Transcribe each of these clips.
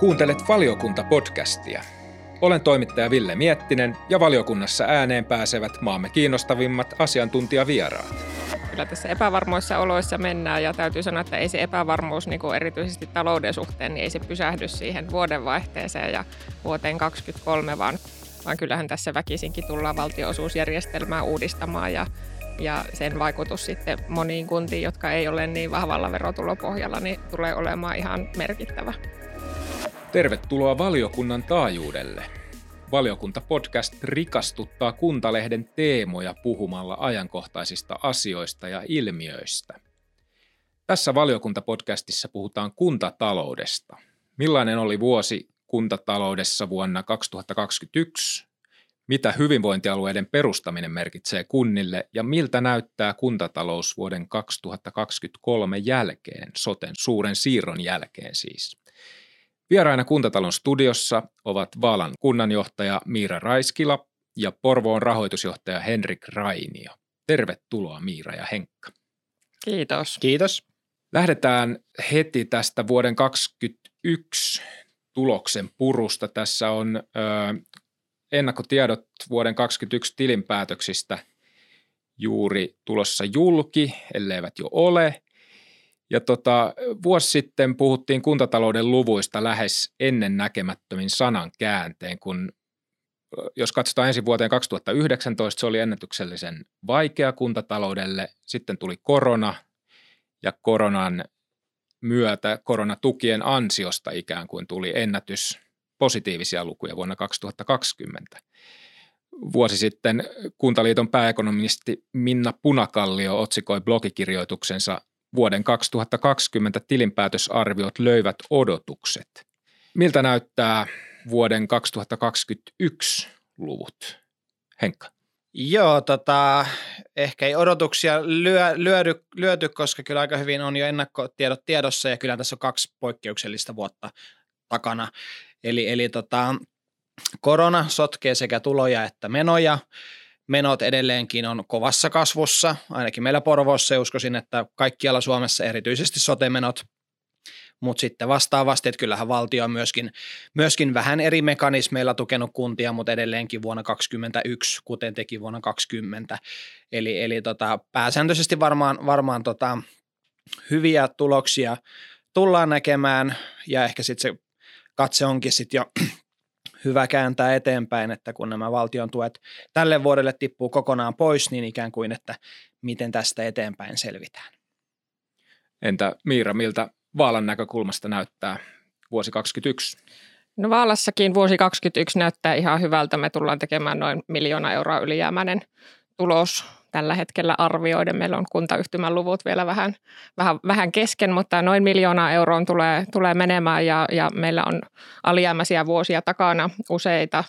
Kuuntelet valiokunta-podcastia. Olen toimittaja Ville Miettinen ja valiokunnassa ääneen pääsevät maamme kiinnostavimmat asiantuntijavieraat. Kyllä tässä epävarmoissa oloissa mennään ja täytyy sanoa, että ei se epävarmuus niin kuin erityisesti talouden suhteen, niin ei se pysähdy siihen vuodenvaihteeseen ja vuoteen 2023, vaan, vaan kyllähän tässä väkisinkin tullaan valtionosuusjärjestelmää uudistamaan ja ja sen vaikutus sitten moniin kuntiin, jotka ei ole niin vahvalla verotulopohjalla, niin tulee olemaan ihan merkittävä. Tervetuloa valiokunnan taajuudelle. Valiokunta-podcast rikastuttaa Kuntalehden teemoja puhumalla ajankohtaisista asioista ja ilmiöistä. Tässä valiokuntapodcastissa puhutaan kuntataloudesta. Millainen oli vuosi kuntataloudessa vuonna 2021? Mitä hyvinvointialueiden perustaminen merkitsee kunnille ja miltä näyttää kuntatalous vuoden 2023 jälkeen, soten suuren siirron jälkeen siis? Vieraina kuntatalon studiossa ovat Vaalan kunnanjohtaja Miira Raiskila ja Porvoon rahoitusjohtaja Henrik Rainio. Tervetuloa Miira ja Henkka. Kiitos. Kiitos. Lähdetään heti tästä vuoden 2021 tuloksen purusta. Tässä on ö, ennakkotiedot vuoden 2021 tilinpäätöksistä juuri tulossa julki, elleivät jo ole. Ja tota, vuosi sitten puhuttiin kuntatalouden luvuista lähes ennen näkemättömin sanan käänteen, kun jos katsotaan ensi vuoteen 2019, se oli ennätyksellisen vaikea kuntataloudelle. Sitten tuli korona ja koronan myötä, koronatukien ansiosta ikään kuin tuli ennätys positiivisia lukuja vuonna 2020. Vuosi sitten Kuntaliiton pääekonomisti Minna Punakallio otsikoi blogikirjoituksensa vuoden 2020 tilinpäätösarviot löivät odotukset. Miltä näyttää vuoden 2021 luvut? Henkka. Joo, tota, ehkä ei odotuksia lyö, lyödy, lyöty, koska kyllä aika hyvin on jo ennakkotiedot tiedossa ja kyllä tässä on kaksi poikkeuksellista vuotta takana. Eli, eli tota, korona sotkee sekä tuloja että menoja menot edelleenkin on kovassa kasvussa, ainakin meillä Porvoossa uskoisin, että kaikkialla Suomessa erityisesti sotemenot, mutta sitten vastaavasti, että kyllähän valtio on myöskin, myöskin vähän eri mekanismeilla tukenut kuntia, mutta edelleenkin vuonna 2021, kuten teki vuonna 2020. Eli, eli tota, pääsääntöisesti varmaan, varmaan tota, hyviä tuloksia tullaan näkemään ja ehkä sitten se katse onkin sitten jo hyvä kääntää eteenpäin, että kun nämä valtion tuet tälle vuodelle tippuu kokonaan pois, niin ikään kuin, että miten tästä eteenpäin selvitään. Entä Miira, miltä Vaalan näkökulmasta näyttää vuosi 2021? No Vaalassakin vuosi 2021 näyttää ihan hyvältä. Me tullaan tekemään noin miljoona euroa ylijäämäinen tulos tällä hetkellä arvioiden. Meillä on kuntayhtymän luvut vielä vähän, vähän, vähän kesken, mutta noin miljoonaa euroa tulee, tulee menemään ja, ja meillä on alijäämäisiä vuosia takana useita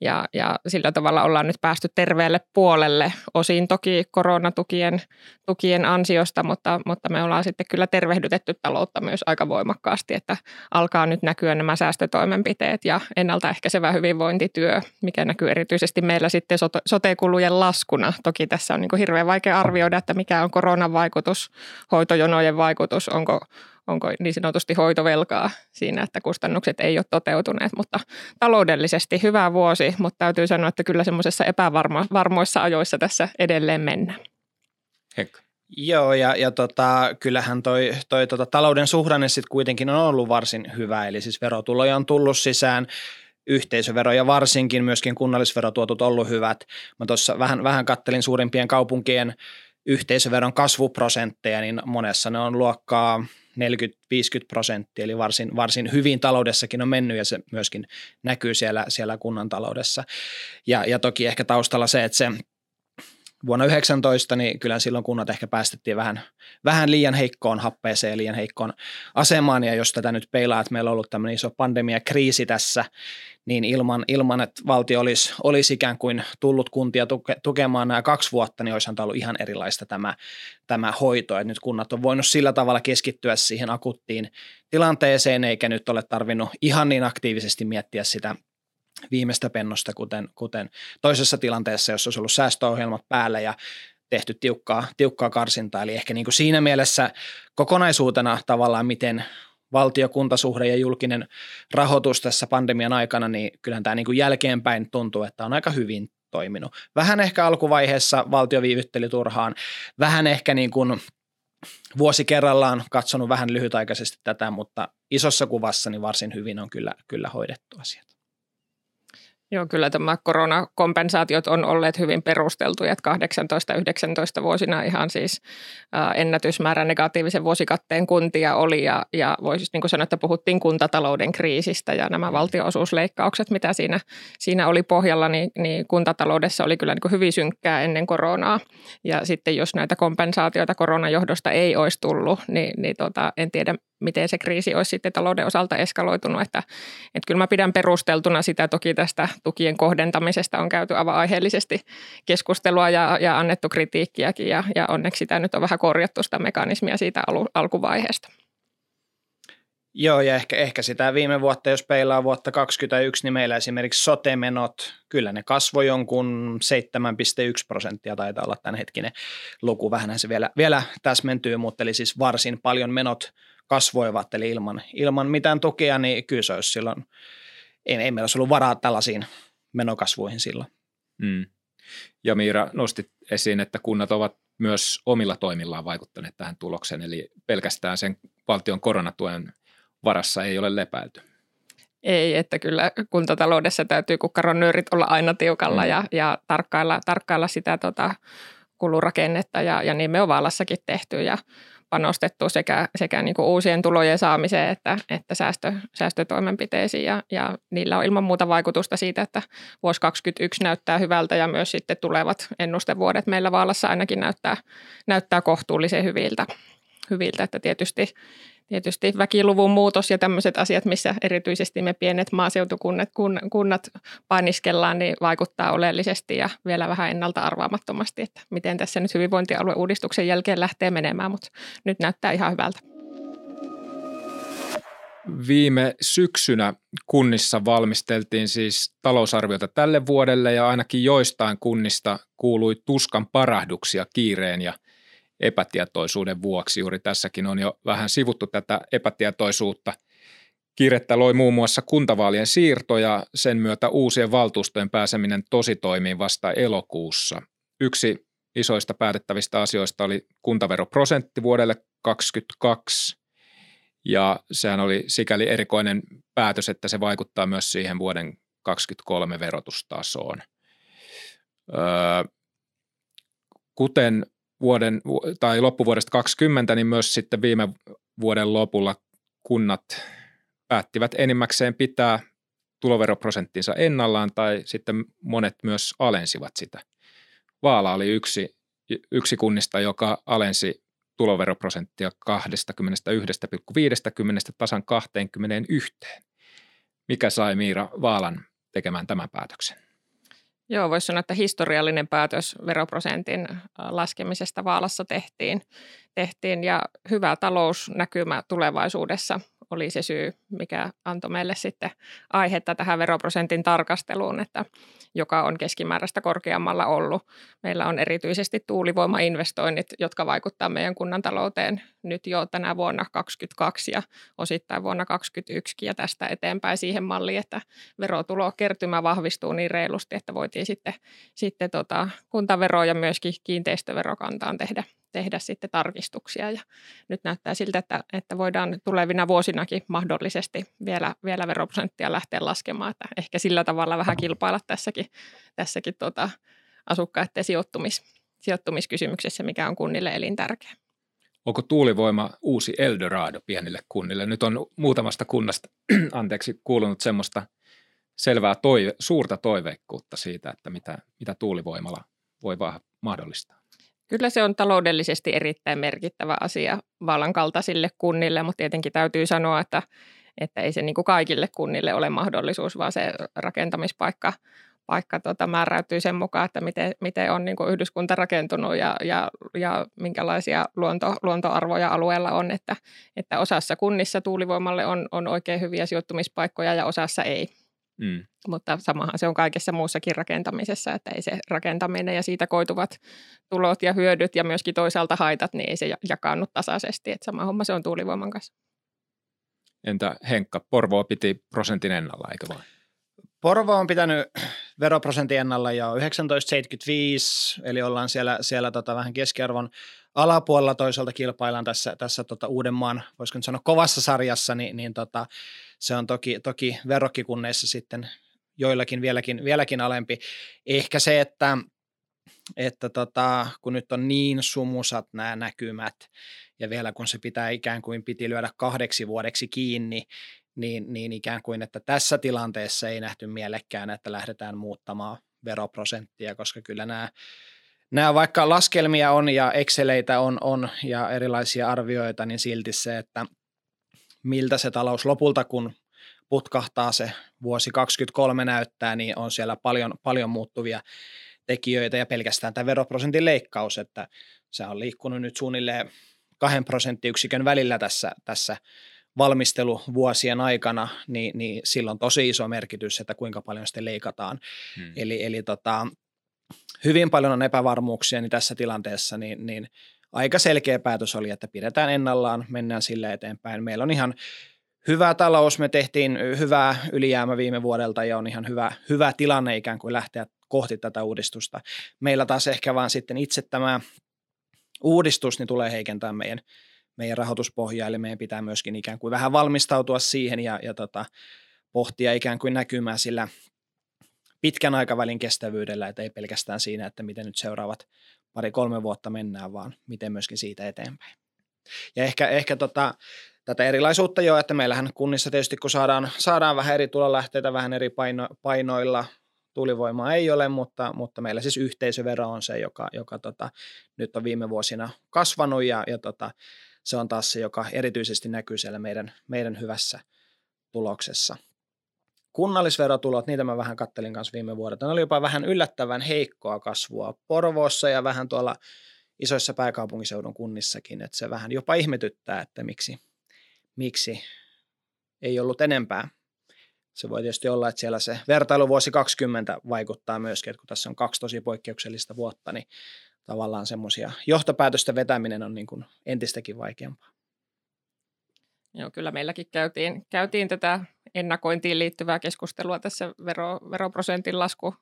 ja, ja sillä tavalla ollaan nyt päästy terveelle puolelle, osin toki koronatukien tukien ansiosta, mutta, mutta me ollaan sitten kyllä tervehdytetty taloutta myös aika voimakkaasti, että alkaa nyt näkyä nämä säästötoimenpiteet ja ennaltaehkäisevä hyvinvointityö, mikä näkyy erityisesti meillä sitten sote-kulujen laskuna. Toki tässä on niin kuin hirveän vaikea arvioida, että mikä on koronan vaikutus, hoitojonojen vaikutus, onko, onko niin sanotusti hoitovelkaa siinä, että kustannukset ei ole toteutuneet, mutta taloudellisesti hyvä vuosi, mutta täytyy sanoa, että kyllä semmoisessa epävarmoissa ajoissa tässä edelleen mennään. Heikka. Joo, ja, ja tota, kyllähän toi, toi tota, talouden suhdanne sitten kuitenkin on ollut varsin hyvä, eli siis verotuloja on tullut sisään, yhteisöveroja varsinkin, myöskin kunnallisverotuotot ollut hyvät. Mä tuossa vähän, vähän kattelin suurimpien kaupunkien yhteisöveron kasvuprosentteja, niin monessa ne on luokkaa 40-50 prosenttia, eli varsin, varsin hyvin taloudessakin on mennyt ja se myöskin näkyy siellä, siellä kunnan taloudessa. Ja, ja toki ehkä taustalla se, että se vuonna 19, niin kyllä silloin kunnat ehkä päästettiin vähän, vähän liian heikkoon happeeseen, liian heikkoon asemaan, ja jos tätä nyt peilaa, että meillä on ollut tämmöinen iso pandemiakriisi tässä, niin ilman, ilman että valtio olisi, olisi ikään kuin tullut kuntia tuke, tukemaan nämä kaksi vuotta, niin olisi ollut ihan erilaista tämä, tämä hoito. Että nyt kunnat on voinut sillä tavalla keskittyä siihen akuttiin tilanteeseen, eikä nyt ole tarvinnut ihan niin aktiivisesti miettiä sitä viimeistä pennosta, kuten, kuten toisessa tilanteessa, jossa olisi ollut säästöohjelmat päällä ja tehty tiukkaa, tiukkaa karsintaa. Eli ehkä niin kuin siinä mielessä kokonaisuutena tavallaan, miten valtiokuntasuhde ja julkinen rahoitus tässä pandemian aikana, niin kyllähän tämä niin kuin jälkeenpäin tuntuu, että on aika hyvin toiminut. Vähän ehkä alkuvaiheessa valtio viivytteli turhaan, vähän ehkä niin kuin vuosi kerrallaan katsonut vähän lyhytaikaisesti tätä, mutta isossa kuvassa niin varsin hyvin on kyllä, kyllä hoidettu asiat. Joo, kyllä tämä koronakompensaatiot on olleet hyvin perusteltuja, että 18-19 vuosina ihan siis ennätysmäärä negatiivisen vuosikatteen kuntia oli ja, ja voisi niin kuin sanoa, että puhuttiin kuntatalouden kriisistä ja nämä mm. valtionosuusleikkaukset, mitä siinä, siinä oli pohjalla, niin, niin kuntataloudessa oli kyllä niin kuin hyvin synkkää ennen koronaa ja sitten jos näitä kompensaatioita koronajohdosta ei olisi tullut, niin, niin tota, en tiedä miten se kriisi olisi sitten talouden osalta eskaloitunut. Että, että kyllä mä pidän perusteltuna sitä toki tästä tukien kohdentamisesta on käyty aivan aiheellisesti keskustelua ja, ja annettu kritiikkiäkin ja, ja onneksi sitä nyt on vähän korjattu sitä mekanismia siitä al, alkuvaiheesta. Joo, ja ehkä, ehkä sitä viime vuotta, jos peilaa vuotta 2021, niin meillä esimerkiksi sote-menot, kyllä ne kasvoi jonkun 7,1 prosenttia, taitaa olla tämän hetkinen luku, vähän se vielä, vielä täsmentyy, mutta eli siis varsin paljon menot kasvoivat, eli ilman, ilman mitään tukea, niin kyllä se olisi silloin, ei, ei meillä olisi ollut varaa tällaisiin menokasvuihin silloin. Mm. Ja Miira nosti esiin, että kunnat ovat myös omilla toimillaan vaikuttaneet tähän tulokseen, eli pelkästään sen valtion koronatuen varassa ei ole lepäilty. Ei, että kyllä kuntataloudessa täytyy kukkaron nyörit olla aina tiukalla mm. ja, ja tarkkailla, tarkkailla sitä tota, kulurakennetta ja, ja niin me on Vaalassakin tehty ja panostettu sekä, sekä niin kuin uusien tulojen saamiseen että, että säästö, säästötoimenpiteisiin ja, ja niillä on ilman muuta vaikutusta siitä, että vuosi 2021 näyttää hyvältä ja myös sitten tulevat ennustevuodet meillä Vaalassa ainakin näyttää, näyttää kohtuullisen hyviltä. hyviltä että tietysti tietysti väkiluvun muutos ja tämmöiset asiat, missä erityisesti me pienet maaseutukunnat kun, kunnat painiskellaan, niin vaikuttaa oleellisesti ja vielä vähän ennalta arvaamattomasti, että miten tässä nyt hyvinvointialueuudistuksen jälkeen lähtee menemään, mutta nyt näyttää ihan hyvältä. Viime syksynä kunnissa valmisteltiin siis talousarviota tälle vuodelle ja ainakin joistain kunnista kuului tuskan parahduksia kiireen ja – epätietoisuuden vuoksi. Juuri tässäkin on jo vähän sivuttu tätä epätietoisuutta. Kiirettä loi muun muassa kuntavaalien siirto ja sen myötä uusien valtuustojen pääseminen tositoimiin vasta elokuussa. Yksi isoista päätettävistä asioista oli kuntaveroprosentti vuodelle 2022 ja sehän oli sikäli erikoinen päätös, että se vaikuttaa myös siihen vuoden 2023 verotustasoon. Öö, kuten vuoden tai loppuvuodesta 2020, niin myös sitten viime vuoden lopulla kunnat päättivät enimmäkseen pitää tuloveroprosenttinsa ennallaan tai sitten monet myös alensivat sitä. Vaala oli yksi, yksi kunnista, joka alensi tuloveroprosenttia 21,50 tasan 21. Mikä sai Miira Vaalan tekemään tämän päätöksen? Joo, voisi sanoa, että historiallinen päätös veroprosentin laskemisesta Vaalassa tehtiin, tehtiin ja hyvä talousnäkymä tulevaisuudessa oli se syy, mikä antoi meille sitten aihetta tähän veroprosentin tarkasteluun, että joka on keskimääräistä korkeammalla ollut. Meillä on erityisesti tuulivoimainvestoinnit, jotka vaikuttavat meidän kunnan talouteen nyt jo tänä vuonna 2022 ja osittain vuonna 2021 ja tästä eteenpäin siihen malliin, että verotulokertymä vahvistuu niin reilusti, että voitiin sitten, sitten tota, kuntavero ja myöskin kiinteistöverokantaan tehdä tehdä sitten tarkistuksia. Ja nyt näyttää siltä, että, että voidaan tulevina vuosinakin mahdollisesti vielä, vielä veroprosenttia lähteä laskemaan. Että ehkä sillä tavalla vähän kilpailla tässäkin, tässäkin tota asukkaiden sijoittumis, sijoittumiskysymyksessä, mikä on kunnille elintärkeä. Onko tuulivoima uusi Eldorado pienille kunnille? Nyt on muutamasta kunnasta anteeksi, kuulunut semmoista selvää toive, suurta toiveikkuutta siitä, että mitä, mitä tuulivoimalla voi vaan mahdollistaa. Kyllä se on taloudellisesti erittäin merkittävä asia vallan kaltaisille kunnille, mutta tietenkin täytyy sanoa, että, että ei se niin kuin kaikille kunnille ole mahdollisuus, vaan se rakentamispaikka paikka tota, määräytyy sen mukaan, että miten, miten on niin kuin yhdyskunta rakentunut ja, ja, ja minkälaisia luonto, luontoarvoja alueella on, että, että osassa kunnissa tuulivoimalle on, on oikein hyviä sijoittumispaikkoja ja osassa ei. Mm. Mutta samahan se on kaikessa muussakin rakentamisessa, että ei se rakentaminen ja siitä koituvat tulot ja hyödyt ja myöskin toisaalta haitat, niin ei se jakaannut tasaisesti. Että sama homma se on tuulivoiman kanssa. Entä Henkka, Porvoa piti prosentin ennalla, eikö vaan? Porvo on pitänyt veroprosentin ennalla jo 1975, eli ollaan siellä, siellä tota vähän keskiarvon alapuolella toisaalta kilpaillaan tässä, tässä tota Uudenmaan, voisiko sanoa kovassa sarjassa, niin, niin tota, se on toki, toki verrokkikunneissa sitten joillakin vieläkin, vieläkin alempi. Ehkä se, että, että tota, kun nyt on niin sumusat nämä näkymät, ja vielä kun se pitää ikään kuin piti lyödä kahdeksi vuodeksi kiinni, niin, niin ikään kuin, että tässä tilanteessa ei nähty mielekkään, että lähdetään muuttamaan veroprosenttia, koska kyllä nämä, nämä vaikka laskelmia on ja Exceleitä on, on ja erilaisia arvioita, niin silti se, että miltä se talous lopulta, kun putkahtaa se vuosi 2023 näyttää, niin on siellä paljon, paljon muuttuvia tekijöitä ja pelkästään tämä veroprosentin leikkaus, että se on liikkunut nyt suunnilleen kahden prosenttiyksikön välillä tässä, tässä valmisteluvuosien aikana, niin, niin silloin tosi iso merkitys, että kuinka paljon sitten leikataan. Hmm. Eli, eli tota, hyvin paljon on epävarmuuksia niin tässä tilanteessa, niin, niin aika selkeä päätös oli, että pidetään ennallaan, mennään sille eteenpäin. Meillä on ihan hyvä talous, me tehtiin hyvää ylijäämä viime vuodelta ja on ihan hyvä, hyvä tilanne ikään kuin lähteä kohti tätä uudistusta. Meillä taas ehkä vaan sitten itse tämä uudistus niin tulee heikentää meidän meidän rahoituspohjaa, eli meidän pitää myöskin ikään kuin vähän valmistautua siihen ja, ja tota, pohtia ikään kuin näkymää sillä pitkän aikavälin kestävyydellä, että ei pelkästään siinä, että miten nyt seuraavat pari-kolme vuotta mennään, vaan miten myöskin siitä eteenpäin. Ja ehkä, ehkä tota, tätä erilaisuutta jo, että meillähän kunnissa tietysti kun saadaan, saadaan vähän eri tulolähteitä, vähän eri paino, painoilla, tuulivoimaa ei ole, mutta, mutta meillä siis yhteisövero on se, joka, joka tota, nyt on viime vuosina kasvanut ja, ja tota, se on taas se, joka erityisesti näkyy siellä meidän, meidän hyvässä tuloksessa. Kunnallisverotulot, niitä mä vähän kattelin kanssa viime vuodelta. Ne oli jopa vähän yllättävän heikkoa kasvua Porvoossa ja vähän tuolla isoissa pääkaupunkiseudun kunnissakin, että se vähän jopa ihmetyttää, että miksi, miksi ei ollut enempää. Se voi tietysti olla, että siellä se vertailuvuosi 20 vaikuttaa myöskin, että kun tässä on kaksi tosi poikkeuksellista vuotta, niin tavallaan semmoisia johtopäätösten vetäminen on niin kuin entistäkin vaikeampaa. Joo, kyllä meilläkin käytiin, käytiin tätä ennakointiin liittyvää keskustelua tässä vero, veroprosentin lasku,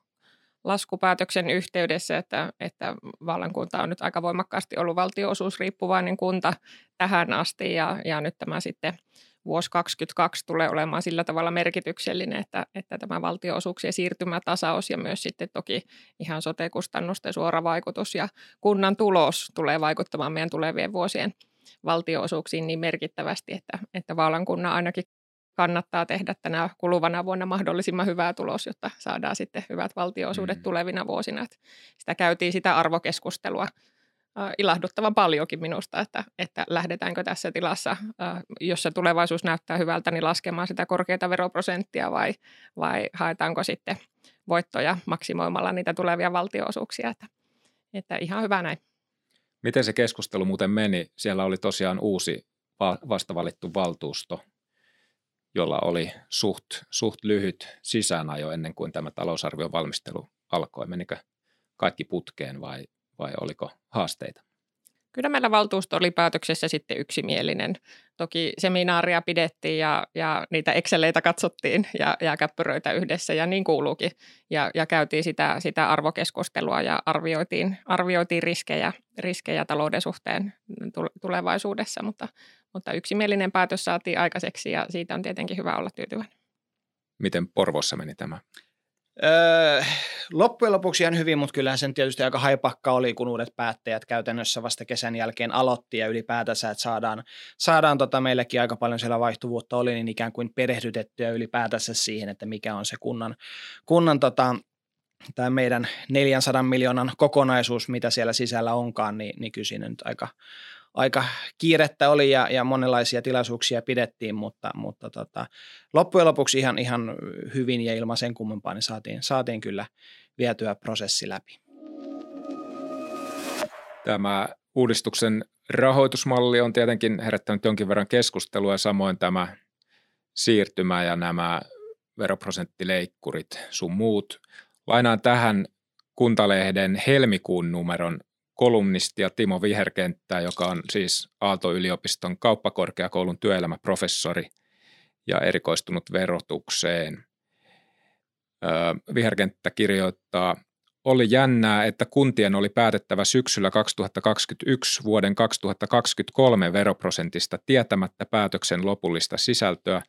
laskupäätöksen yhteydessä, että, että vallankunta on nyt aika voimakkaasti ollut valtioosuusriippuvainen kunta tähän asti ja, ja nyt tämä sitten vuosi 2022 tulee olemaan sillä tavalla merkityksellinen, että, että tämä valtioosuuksien siirtymätasaus ja myös sitten toki ihan sote-kustannusten suora vaikutus ja kunnan tulos tulee vaikuttamaan meidän tulevien vuosien valtioosuuksiin niin merkittävästi, että, että vallankunnan ainakin kannattaa tehdä tänä kuluvana vuonna mahdollisimman hyvää tulos, jotta saadaan sitten hyvät valtioosuudet mm. tulevina vuosina. Että sitä käytiin sitä arvokeskustelua ilahduttavan paljonkin minusta, että, että lähdetäänkö tässä tilassa, jos se tulevaisuus näyttää hyvältä, niin laskemaan sitä korkeita veroprosenttia vai, vai haetaanko sitten voittoja maksimoimalla niitä tulevia valtioosuuksia, että, että ihan hyvä näin. Miten se keskustelu muuten meni? Siellä oli tosiaan uusi vastavalittu valtuusto, jolla oli suht, suht lyhyt sisäänajo ennen kuin tämä talousarvion valmistelu alkoi. Menikö kaikki putkeen vai vai oliko haasteita? Kyllä meillä valtuusto oli päätöksessä sitten yksimielinen. Toki seminaaria pidettiin ja, ja niitä Exceleitä katsottiin ja, ja käppyröitä yhdessä ja niin kuuluukin. Ja, ja käytiin sitä, sitä arvokeskustelua ja arvioitiin, arvioitiin riskejä, riskejä talouden suhteen tulevaisuudessa, mutta, mutta yksimielinen päätös saatiin aikaiseksi ja siitä on tietenkin hyvä olla tyytyväinen. Miten Porvossa meni tämä? Öö, loppujen lopuksi ihan hyvin, mutta kyllähän sen tietysti aika haipakka oli, kun uudet päättäjät käytännössä vasta kesän jälkeen aloitti ja ylipäätänsä, että saadaan, saadaan tota meillekin aika paljon siellä vaihtuvuutta oli, niin ikään kuin perehdytettyä ylipäätänsä siihen, että mikä on se kunnan, kunnan tota, tämä meidän 400 miljoonan kokonaisuus, mitä siellä sisällä onkaan, niin, niin kyllä siinä nyt aika, aika kiirettä oli ja, ja monenlaisia tilaisuuksia pidettiin, mutta, mutta tota, loppujen lopuksi ihan, ihan hyvin ja ilman sen kummempaa niin saatiin, saatiin kyllä vietyä prosessi läpi. Tämä uudistuksen rahoitusmalli on tietenkin herättänyt jonkin verran keskustelua ja samoin tämä siirtymä ja nämä veroprosenttileikkurit sun muut. Lainaan tähän Kuntalehden helmikuun numeron kolumnistia Timo Viherkenttää, joka on siis Aalto-yliopiston kauppakorkeakoulun työelämäprofessori. ja erikoistunut verotukseen. Viherkenttä kirjoittaa, oli jännää, että kuntien oli päätettävä syksyllä 2021 vuoden 2023 veroprosentista tietämättä päätöksen lopullista sisältöä,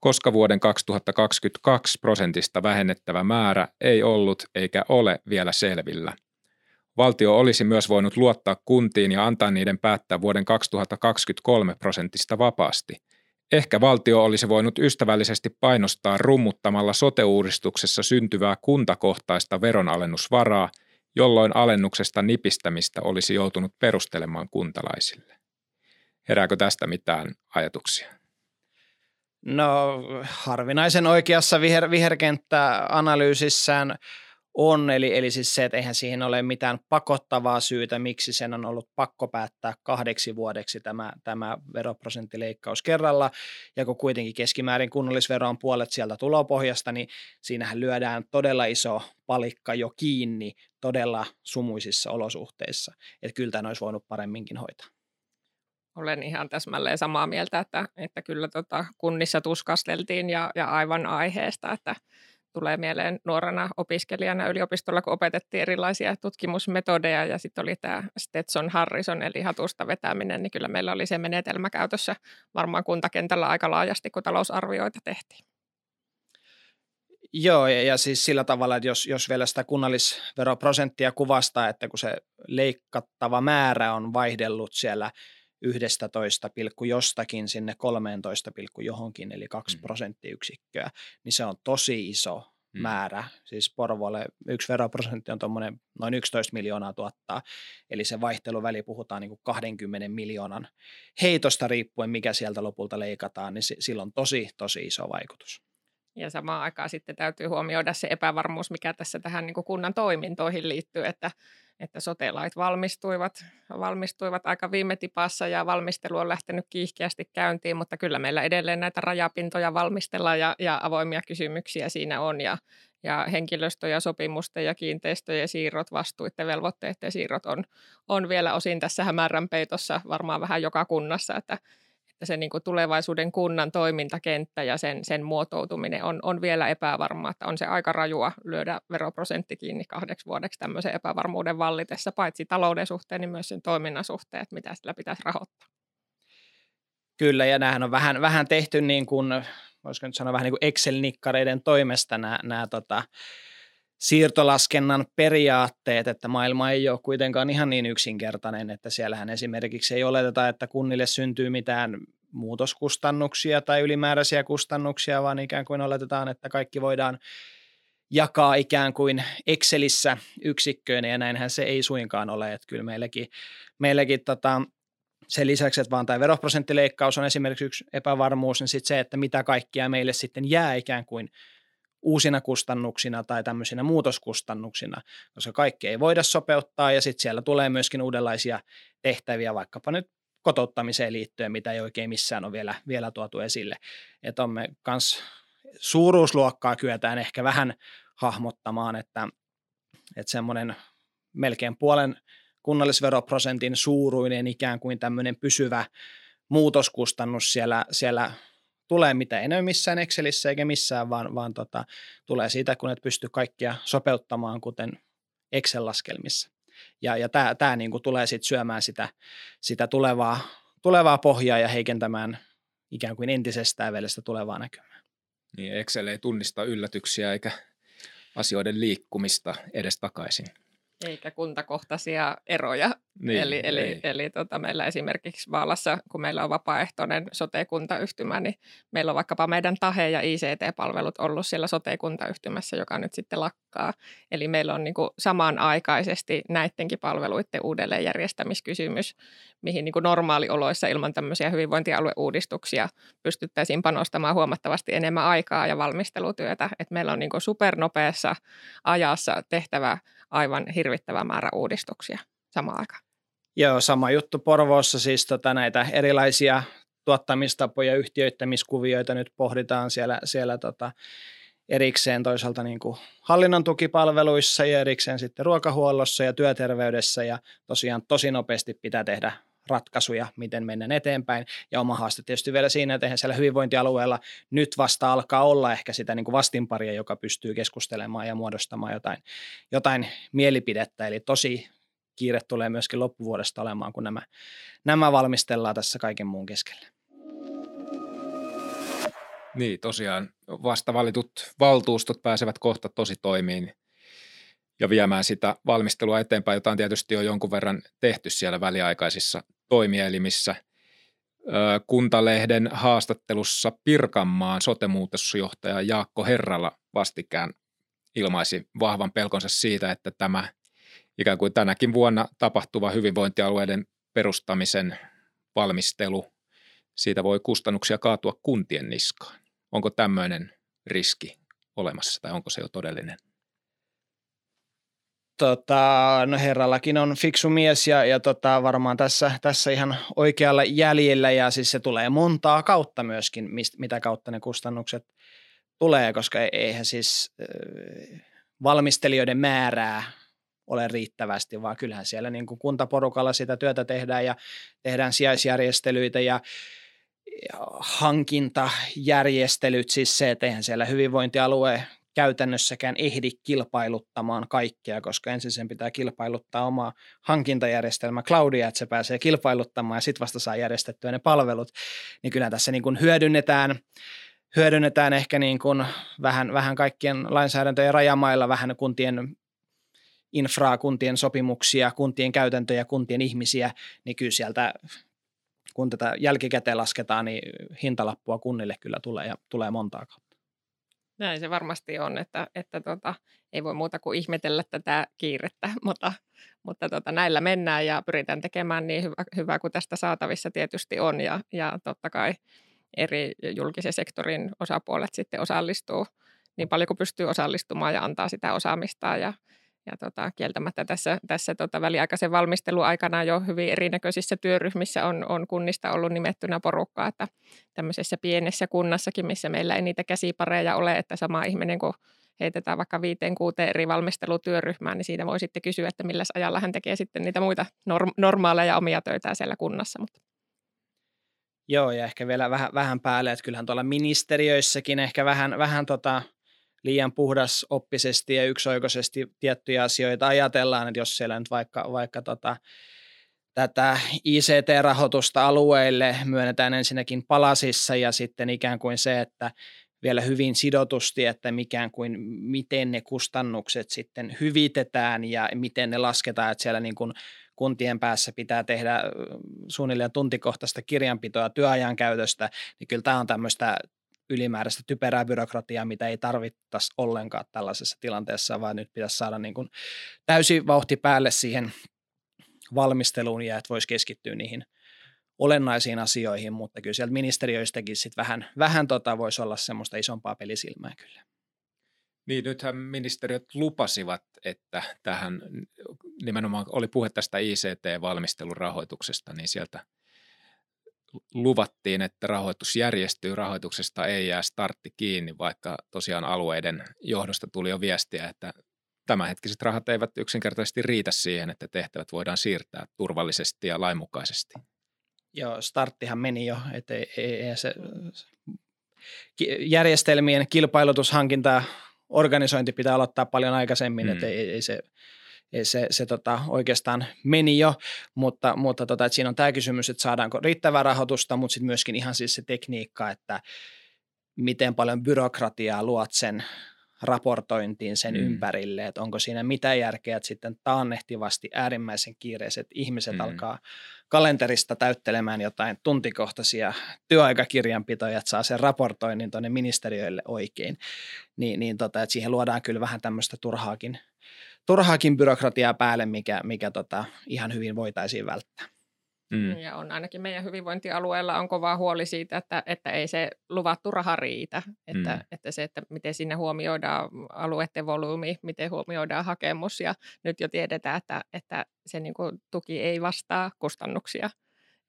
koska vuoden 2022 prosentista vähennettävä määrä ei ollut eikä ole vielä selvillä. Valtio olisi myös voinut luottaa kuntiin ja antaa niiden päättää vuoden 2023 prosentista vapaasti – Ehkä valtio olisi voinut ystävällisesti painostaa rummuttamalla sote-uudistuksessa syntyvää kuntakohtaista veronalennusvaraa, jolloin alennuksesta nipistämistä olisi joutunut perustelemaan kuntalaisille. Herääkö tästä mitään ajatuksia? No harvinaisen oikeassa viher, viherkenttä-analyysissään on, eli, eli siis se, että eihän siihen ole mitään pakottavaa syytä, miksi sen on ollut pakko päättää kahdeksi vuodeksi tämä, tämä veroprosenttileikkaus kerralla, ja kun kuitenkin keskimäärin kunnallisvero on puolet sieltä tulopohjasta, niin siinähän lyödään todella iso palikka jo kiinni todella sumuisissa olosuhteissa, että kyllä tämä olisi voinut paremminkin hoitaa. Olen ihan täsmälleen samaa mieltä, että, että kyllä tota kunnissa tuskasteltiin ja, ja aivan aiheesta, että tulee mieleen nuorena opiskelijana yliopistolla, kun opetettiin erilaisia tutkimusmetodeja ja sitten oli tämä Stetson Harrison eli hatusta vetäminen, niin kyllä meillä oli se menetelmä käytössä varmaan kuntakentällä aika laajasti, kun talousarvioita tehtiin. Joo, ja, ja siis sillä tavalla, että jos, jos vielä sitä kunnallisveroprosenttia kuvastaa, että kun se leikattava määrä on vaihdellut siellä 11, jostakin sinne 13, johonkin, eli 2 mm. prosenttiyksikköä, niin se on tosi iso mm. määrä. Siis Porvolle yksi veroprosentti on tuommoinen noin 11 miljoonaa tuottaa, eli se vaihteluväli puhutaan niin kuin 20 miljoonan heitosta riippuen, mikä sieltä lopulta leikataan, niin sillä on tosi, tosi iso vaikutus. Ja samaan aikaan sitten täytyy huomioida se epävarmuus, mikä tässä tähän niin kuin kunnan toimintoihin liittyy, että että sotelait valmistuivat, valmistuivat aika viime tipassa ja valmistelu on lähtenyt kiihkeästi käyntiin, mutta kyllä meillä edelleen näitä rajapintoja valmistellaan ja, ja avoimia kysymyksiä siinä on ja, ja henkilöstö ja sopimusten ja kiinteistöjen siirrot, vastuiden, velvoitteiden siirrot on, on vielä osin tässä hämärän peitossa varmaan vähän joka kunnassa, että se niin kuin tulevaisuuden kunnan toimintakenttä ja sen, sen muotoutuminen on, on vielä epävarmaa, että on se aika rajua lyödä veroprosentti kiinni kahdeksi vuodeksi tämmöisen epävarmuuden vallitessa, paitsi talouden suhteen, niin myös sen toiminnan suhteen, että mitä sillä pitäisi rahoittaa. Kyllä, ja nämähän on vähän, vähän tehty niin kuin, voisiko nyt sanoa vähän niin kuin Excel-nikkareiden toimesta nämä, nämä tota, siirtolaskennan periaatteet, että maailma ei ole kuitenkaan ihan niin yksinkertainen, että siellähän esimerkiksi ei oleteta, että kunnille syntyy mitään muutoskustannuksia tai ylimääräisiä kustannuksia, vaan ikään kuin oletetaan, että kaikki voidaan jakaa ikään kuin Excelissä yksikköön, ja näinhän se ei suinkaan ole, että kyllä meilläkin, meilläkin tota, sen lisäksi, että vaan tämä veroprosenttileikkaus on esimerkiksi yksi epävarmuus, niin sitten se, että mitä kaikkia meille sitten jää ikään kuin uusina kustannuksina tai tämmöisinä muutoskustannuksina, koska kaikki ei voida sopeuttaa ja sitten siellä tulee myöskin uudenlaisia tehtäviä, vaikkapa nyt kotouttamiseen liittyen, mitä ei oikein missään ole vielä, vielä tuotu esille. Että on me kans suuruusluokkaa kyetään ehkä vähän hahmottamaan, että, että semmoinen melkein puolen kunnallisveroprosentin suuruinen ikään kuin tämmöinen pysyvä muutoskustannus siellä, siellä tulee mitä enemmän missään Excelissä eikä missään, vaan, vaan tota, tulee siitä, kun et pysty kaikkia sopeuttamaan, kuten Excel-laskelmissa. Ja, ja tämä niinku tulee sitten syömään sitä, sitä tulevaa, tulevaa pohjaa ja heikentämään ikään kuin entisestään vielä sitä tulevaa näkymää. Niin, Excel ei tunnista yllätyksiä eikä asioiden liikkumista edes takaisin. Eikä kuntakohtaisia eroja. Niin, eli eli, ei. eli tota, meillä esimerkiksi Vaalassa, kun meillä on vapaaehtoinen sote-kuntayhtymä, niin meillä on vaikkapa meidän TAHE- ja ICT-palvelut ollut siellä sote-kuntayhtymässä, joka nyt sitten lakkaa. Eli meillä on niin kuin samanaikaisesti näidenkin palveluiden uudelleenjärjestämiskysymys, mihin niin kuin normaalioloissa ilman tämmöisiä hyvinvointialueuudistuksia pystyttäisiin panostamaan huomattavasti enemmän aikaa ja valmistelutyötä. Et meillä on niin kuin supernopeassa ajassa tehtävä aivan hirvittävä määrä uudistuksia samaan aikaan. Joo, sama juttu Porvoossa, siis tota näitä erilaisia tuottamistapoja, yhtiöittämiskuvioita nyt pohditaan siellä, siellä tota erikseen toisaalta niin kuin hallinnon tukipalveluissa ja erikseen sitten ruokahuollossa ja työterveydessä ja tosiaan tosi nopeasti pitää tehdä ratkaisuja, miten mennään eteenpäin. Ja oma haaste tietysti vielä siinä, että eihän siellä hyvinvointialueella nyt vasta alkaa olla ehkä sitä niin kuin vastinparia, joka pystyy keskustelemaan ja muodostamaan jotain, jotain mielipidettä. Eli tosi kiire tulee myöskin loppuvuodesta olemaan, kun nämä, nämä valmistellaan tässä kaiken muun keskellä. Niin, tosiaan vasta valitut valtuustot pääsevät kohta tosi toimiin ja viemään sitä valmistelua eteenpäin, jota on tietysti jo jonkun verran tehty siellä väliaikaisissa toimielimissä. Kuntalehden haastattelussa Pirkanmaan sotemuutosjohtaja Jaakko Herralla vastikään ilmaisi vahvan pelkonsa siitä, että tämä ikään kuin tänäkin vuonna tapahtuva hyvinvointialueiden perustamisen valmistelu, siitä voi kustannuksia kaatua kuntien niskaan. Onko tämmöinen riski olemassa tai onko se jo todellinen? Tota, no herrallakin on fiksu mies ja, ja tota, varmaan tässä, tässä ihan oikealla jäljellä ja siis se tulee montaa kautta myöskin, mist, mitä kautta ne kustannukset tulee, koska e-, eihän siis äh, valmistelijoiden määrää ole riittävästi, vaan kyllähän siellä niin kuin kuntaporukalla sitä työtä tehdään ja tehdään sijaisjärjestelyitä ja, ja hankintajärjestelyt, siis se, että eihän siellä hyvinvointialue käytännössäkään ehdi kilpailuttamaan kaikkea, koska ensin sen pitää kilpailuttaa omaa hankintajärjestelmä Cloudia, että se pääsee kilpailuttamaan ja sitten vasta saa järjestettyä ne palvelut, niin kyllä tässä niin kuin hyödynnetään hyödynnetään ehkä niin kuin vähän, vähän kaikkien lainsäädäntöjen rajamailla, vähän kuntien infraa, kuntien sopimuksia, kuntien käytäntöjä, kuntien ihmisiä, niin kyllä sieltä kun tätä jälkikäteen lasketaan, niin hintalappua kunnille kyllä tulee ja tulee montaa kautta. Näin se varmasti on, että, että tota, ei voi muuta kuin ihmetellä tätä kiirettä, mutta, mutta tota, näillä mennään ja pyritään tekemään niin hyvä, hyvä kuin tästä saatavissa tietysti on. Ja, ja totta kai eri julkisen sektorin osapuolet sitten osallistuu niin paljon kuin pystyy osallistumaan ja antaa sitä osaamistaan ja, ja tota, kieltämättä tässä, tässä tota, väliaikaisen valmistelun aikana jo hyvin erinäköisissä työryhmissä on, on kunnista ollut nimettynä porukkaa, että tämmöisessä pienessä kunnassakin, missä meillä ei niitä käsipareja ole, että sama ihminen kun heitetään vaikka viiteen kuuteen eri valmistelutyöryhmään, niin siitä voi sitten kysyä, että millä ajalla hän tekee sitten niitä muita norm- normaaleja omia töitä siellä kunnassa. Mutta. Joo, ja ehkä vielä vähän, vähän päälle, että kyllähän tuolla ministeriöissäkin ehkä vähän, vähän tota, liian puhdas oppisesti ja yksioikoisesti tiettyjä asioita ajatellaan, että jos siellä nyt vaikka, vaikka tota, tätä ICT-rahoitusta alueille myönnetään ensinnäkin palasissa ja sitten ikään kuin se, että vielä hyvin sidotusti, että mikään kuin miten ne kustannukset sitten hyvitetään ja miten ne lasketaan, että siellä niin kuin kuntien päässä pitää tehdä suunnilleen tuntikohtaista kirjanpitoa työajan käytöstä, niin kyllä tämä on tämmöistä ylimääräistä typerää byrokratiaa, mitä ei tarvittaisi ollenkaan tällaisessa tilanteessa, vaan nyt pitäisi saada niin kuin täysi vauhti päälle siihen valmisteluun ja että voisi keskittyä niihin olennaisiin asioihin, mutta kyllä sieltä ministeriöistäkin sit vähän, vähän tota voisi olla semmoista isompaa pelisilmää kyllä. Niin, nythän ministeriöt lupasivat, että tähän nimenomaan oli puhe tästä ICT-valmistelun rahoituksesta, niin sieltä luvattiin, että rahoitus järjestyy, rahoituksesta ei jää startti kiinni, vaikka tosiaan alueiden johdosta tuli jo viestiä, että tämänhetkiset rahat eivät yksinkertaisesti riitä siihen, että tehtävät voidaan siirtää turvallisesti ja lainmukaisesti. Joo, starttihan meni jo, että ei, ei, ei se järjestelmien kilpailutushankinta organisointi pitää aloittaa paljon aikaisemmin, mm. että ei, ei se se, se tota, oikeastaan meni jo, mutta, mutta tota, että siinä on tämä kysymys, että saadaanko riittävää rahoitusta, mutta sitten myöskin ihan siis se tekniikka, että miten paljon byrokratiaa luot sen raportointiin sen mm. ympärille, että onko siinä mitään järkeä, että sitten taannehtivasti äärimmäisen kiireiset ihmiset mm. alkaa kalenterista täyttelemään jotain tuntikohtaisia työaikakirjanpitoja, että saa sen raportoinnin tuonne ministeriöille oikein, niin, niin tota, että siihen luodaan kyllä vähän tämmöistä turhaakin turhaakin byrokratiaa päälle, mikä, mikä tota, ihan hyvin voitaisiin välttää. Mm. Ja on ainakin meidän hyvinvointialueella on kova huoli siitä, että, että ei se luvattu raha riitä. Että, mm. että se, että miten sinne huomioidaan alueiden volyymi, miten huomioidaan hakemus. Ja nyt jo tiedetään, että, että se niin kuin, tuki ei vastaa kustannuksia.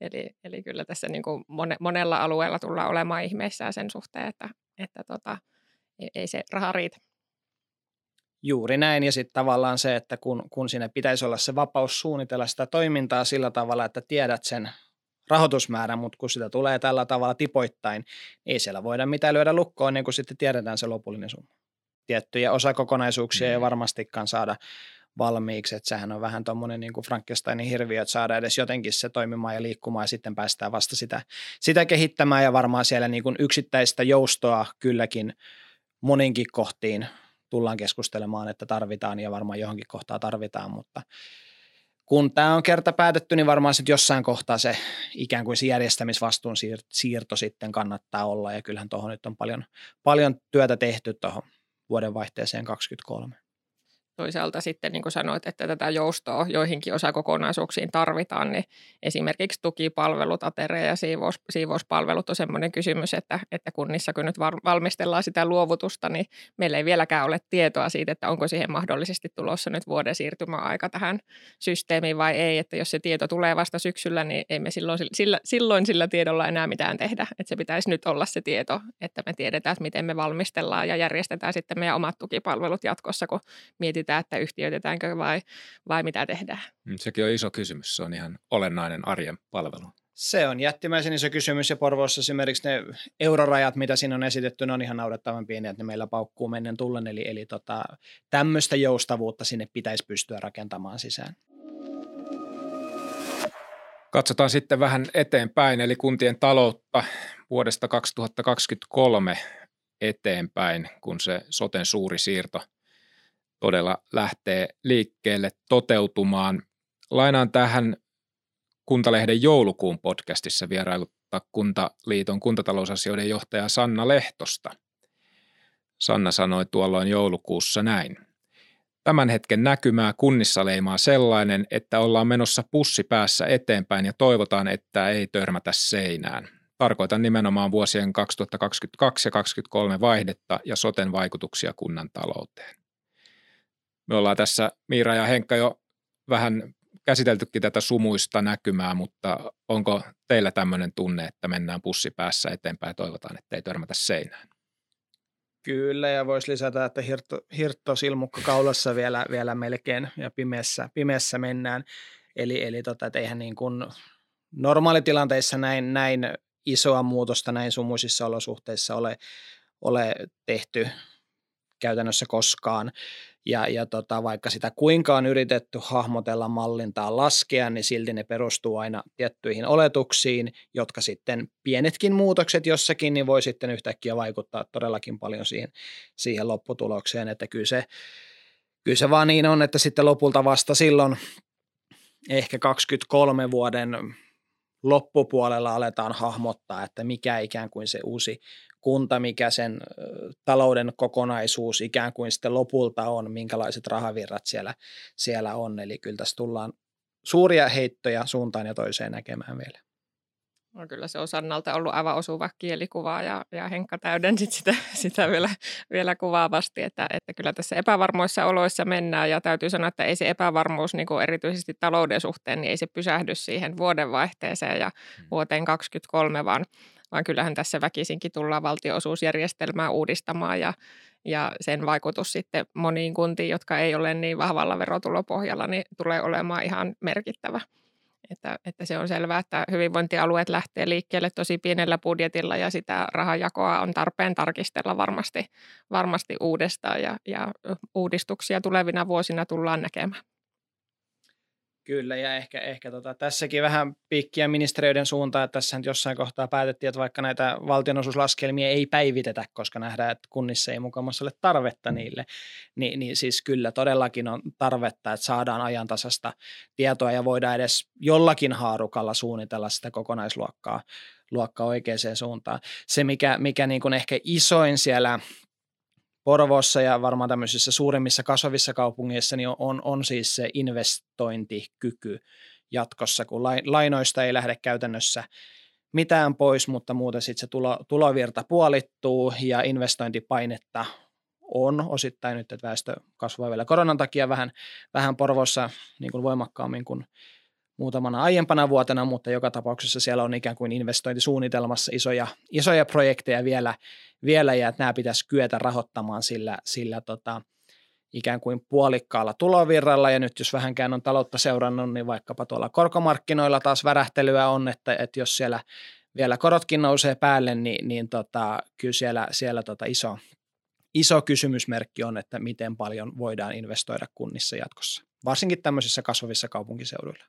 Eli, eli kyllä tässä niin kuin mone, monella alueella tullaan olemaan ihmeissään sen suhteen, että, että tota, ei, ei se raha riitä. Juuri näin ja sitten tavallaan se, että kun, kun sinne pitäisi olla se vapaus suunnitella sitä toimintaa sillä tavalla, että tiedät sen rahoitusmäärän, mutta kun sitä tulee tällä tavalla tipoittain, niin ei siellä voida mitään lyödä lukkoon, niin kuin sitten tiedetään se lopullinen summa. Tiettyjä osakokonaisuuksia mm. ei varmastikaan saada valmiiksi, että sehän on vähän tuommoinen niin Frankensteinin hirviö, että saada edes jotenkin se toimimaan ja liikkumaan ja sitten päästään vasta sitä, sitä kehittämään ja varmaan siellä niin kuin yksittäistä joustoa kylläkin moninkin kohtiin tullaan keskustelemaan, että tarvitaan ja varmaan johonkin kohtaa tarvitaan, mutta kun tämä on kerta päätetty, niin varmaan sitten jossain kohtaa se ikään kuin se järjestämisvastuun siirto sitten kannattaa olla ja kyllähän tuohon nyt on paljon, paljon työtä tehty tuohon vuodenvaihteeseen 2023 toisaalta sitten niin kuin sanoit, että tätä joustoa joihinkin osakokonaisuuksiin tarvitaan, niin esimerkiksi tukipalvelut, ateria ja siivous, siivouspalvelut on sellainen kysymys, että, että kunnissa kun nyt valmistellaan sitä luovutusta, niin meillä ei vieläkään ole tietoa siitä, että onko siihen mahdollisesti tulossa nyt vuoden siirtymäaika tähän systeemiin vai ei, että jos se tieto tulee vasta syksyllä, niin emme silloin sillä, silloin sillä tiedolla enää mitään tehdä, että se pitäisi nyt olla se tieto, että me tiedetään, että miten me valmistellaan ja järjestetään sitten meidän omat tukipalvelut jatkossa, kun mietitään sitä, että yhtiöitetäänkö vai, vai mitä tehdään? Mm, sekin on iso kysymys. Se on ihan olennainen arjen palvelu. Se on jättimäisen iso kysymys ja Porvoossa esimerkiksi ne eurorajat, mitä siinä on esitetty, ne on ihan naurettavan pieniä, että ne meillä paukkuu mennen tullen. Eli, eli tota, tämmöistä joustavuutta sinne pitäisi pystyä rakentamaan sisään. Katsotaan sitten vähän eteenpäin, eli kuntien taloutta vuodesta 2023 eteenpäin, kun se soten suuri siirto – todella lähtee liikkeelle toteutumaan. Lainaan tähän Kuntalehden joulukuun podcastissa vierailutta Kuntaliiton kuntatalousasioiden johtaja Sanna Lehtosta. Sanna sanoi tuolloin joulukuussa näin. Tämän hetken näkymää kunnissa leimaa sellainen, että ollaan menossa pussi päässä eteenpäin ja toivotaan, että ei törmätä seinään. Tarkoitan nimenomaan vuosien 2022 ja 2023 vaihdetta ja soten vaikutuksia kunnan talouteen. Me ollaan tässä Miira ja Henkka jo vähän käsiteltykin tätä sumuista näkymää, mutta onko teillä tämmöinen tunne, että mennään pussi päässä eteenpäin ja toivotaan, että ei törmätä seinään? Kyllä, ja voisi lisätä, että hirtto, hirtto silmukka kaulassa vielä, vielä melkein ja pimeässä, pimeässä mennään. Eli, eli tota, että eihän niin kuin normaalitilanteissa näin, näin isoa muutosta näin sumuisissa olosuhteissa ole, ole tehty käytännössä koskaan. Ja, ja tota, vaikka sitä kuinka on yritetty hahmotella, mallintaa, laskea, niin silti ne perustuu aina tiettyihin oletuksiin, jotka sitten pienetkin muutokset jossakin, niin voi sitten yhtäkkiä vaikuttaa todellakin paljon siihen, siihen lopputulokseen, että kyllä se, kyllä se vaan niin on, että sitten lopulta vasta silloin ehkä 23 vuoden loppupuolella aletaan hahmottaa, että mikä ikään kuin se uusi kunta, mikä sen talouden kokonaisuus ikään kuin sitten lopulta on, minkälaiset rahavirrat siellä, siellä on. Eli kyllä tässä tullaan suuria heittoja suuntaan ja toiseen näkemään vielä. No kyllä se on Sannalta ollut aivan osuva kielikuva ja, ja Henkka täydensit sitä, sitä vielä, vielä kuvaavasti, että, että kyllä tässä epävarmoissa oloissa mennään ja täytyy sanoa, että ei se epävarmuus niin kuin erityisesti talouden suhteen, niin ei se pysähdy siihen vuodenvaihteeseen ja mm. vuoteen 2023, vaan, vaan kyllähän tässä väkisinkin tullaan valtionosuusjärjestelmää uudistamaan ja, ja sen vaikutus sitten moniin kuntiin, jotka ei ole niin vahvalla verotulopohjalla, niin tulee olemaan ihan merkittävä. Että, että se on selvää, että hyvinvointialueet lähtee liikkeelle tosi pienellä budjetilla ja sitä rahajakoa on tarpeen tarkistella varmasti, varmasti uudestaan ja, ja uudistuksia tulevina vuosina tullaan näkemään. Kyllä, ja ehkä, ehkä tota, tässäkin vähän piikkiä ministeriöiden suuntaan, että tässä jossain kohtaa päätettiin, että vaikka näitä valtionosuuslaskelmia ei päivitetä, koska nähdään, että kunnissa ei mukamassa ole tarvetta niille, niin, niin siis kyllä todellakin on tarvetta, että saadaan ajantasasta tietoa ja voidaan edes jollakin haarukalla suunnitella sitä kokonaisluokkaa luokkaa oikeaan suuntaan. Se, mikä, mikä niin kuin ehkä isoin siellä Porvoossa ja varmaan tämmöisissä suurimmissa kasvavissa kaupungeissa niin on, on siis se investointikyky jatkossa, kun lainoista ei lähde käytännössä mitään pois, mutta muuten sitten se tulo, tulovirta puolittuu ja investointipainetta on osittain nyt, että väestö kasvaa vielä koronan takia vähän, vähän Porvossa niin kuin voimakkaammin kuin muutamana aiempana vuotena, mutta joka tapauksessa siellä on ikään kuin investointisuunnitelmassa isoja, isoja projekteja vielä, vielä ja että nämä pitäisi kyetä rahoittamaan sillä, sillä tota, ikään kuin puolikkaalla tulovirralla ja nyt jos vähänkään on taloutta seurannut, niin vaikkapa tuolla korkomarkkinoilla taas värähtelyä on, että, että jos siellä vielä korotkin nousee päälle, niin, niin tota, kyllä siellä, siellä tota iso, iso kysymysmerkki on, että miten paljon voidaan investoida kunnissa jatkossa, varsinkin tämmöisissä kasvavissa kaupunkiseuduilla.